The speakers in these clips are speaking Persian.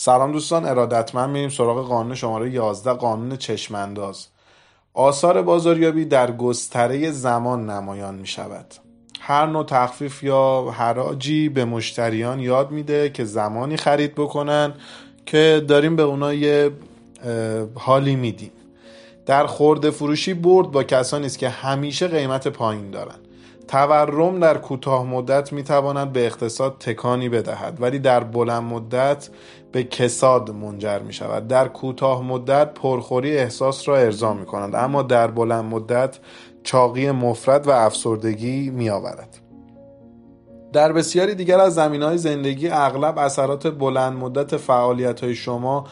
سلام دوستان ارادتمند میریم سراغ قانون شماره 11 قانون چشمانداز. آثار بازاریابی در گستره زمان نمایان می شود هر نوع تخفیف یا حراجی به مشتریان یاد میده که زمانی خرید بکنن که داریم به اونا یه حالی میدیم. در خورده فروشی برد با کسانی است که همیشه قیمت پایین دارن. تورم در کوتاه مدت می تواند به اقتصاد تکانی بدهد ولی در بلند مدت به کساد منجر می شود در کوتاه مدت پرخوری احساس را ارضا می کنند اما در بلند مدت چاقی مفرد و افسردگی می آورد در بسیاری دیگر از زمین های زندگی اغلب اثرات بلند مدت فعالیت های شما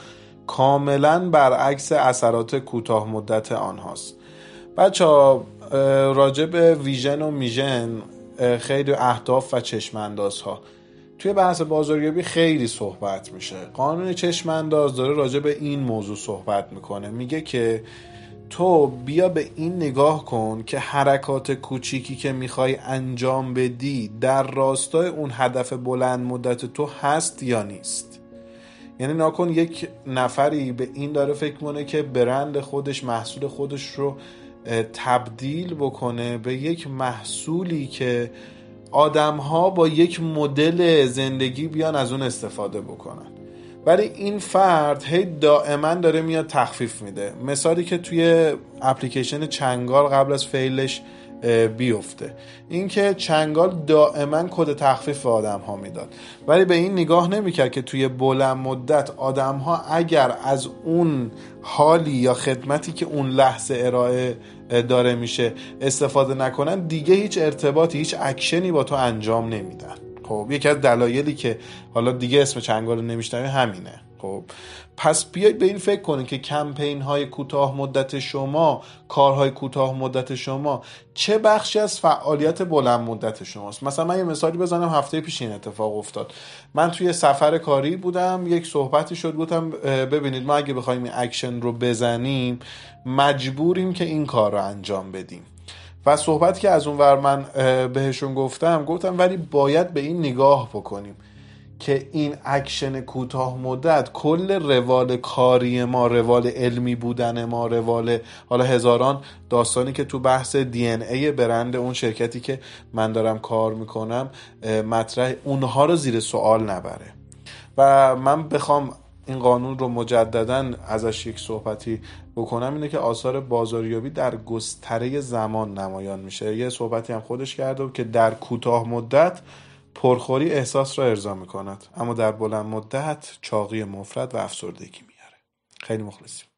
کاملا برعکس اثرات کوتاه مدت آنهاست. بچه ها راجع به ویژن و میژن خیلی اهداف و چشم ها توی بحث بازاریابی خیلی صحبت میشه. قانون چشم انداز داره راجع به این موضوع صحبت می‌کنه. میگه که تو بیا به این نگاه کن که حرکات کوچیکی که می‌خوای انجام بدی در راستای اون هدف بلند مدت تو هست یا نیست. یعنی ناکن یک نفری به این داره فکر کنه که برند خودش محصول خودش رو تبدیل بکنه به یک محصولی که آدم ها با یک مدل زندگی بیان از اون استفاده بکنن. ولی این فرد هی دائما داره میاد تخفیف میده. مثالی که توی اپلیکیشن چنگال قبل از فیلش بیفته. اینکه چنگال دائما کد تخفیف به آدم ها می‌داد. ولی به این نگاه نمی‌کرد که توی بلند مدت آدم ها اگر از اون حالی یا خدمتی که اون لحظه ارائه داره میشه استفاده نکنن دیگه هیچ ارتباطی هیچ اکشنی با تو انجام نمیدن. خب یکی از دلایلی که حالا دیگه اسم چنگال رو همینه. خب پس بیاید به این فکر کنید که کمپین های کوتاه مدت شما کارهای کوتاه مدت شما چه بخشی از فعالیت بلند مدت شماست؟ مثلا من یه مثالی بزنم هفته پیش این اتفاق افتاد. من توی سفر کاری بودم یک صحبتی شد گفتم ببینید ما اگه بخوایم این اکشن رو بزنیم مجبوریم که این کار رو انجام بدیم. و صحبتی که از اون ور من بهشون گفتم گفتم ولی باید به این نگاه بکنیم. که این اکشن کوتاه مدت کل روال کاری ما روال علمی بودن ما روال حالا هزاران داستانی که تو بحث DNA برند اون شرکتی که من دارم کار می‌کنم مطرحه اونها رو زیر سوال نبره. و من بخوام این قانون رو مجددا ازش یک صحبتی بکنم اینه که آثار بازاریابی در گستره زمان نمایان میشه. یه صحبتی هم خودش کرده که در کوتاه مدت پرخوری احساس را ارضا می کند اما در بلند مدت چاقی مفرد و افسردگی میاره خیلی مخلصیم.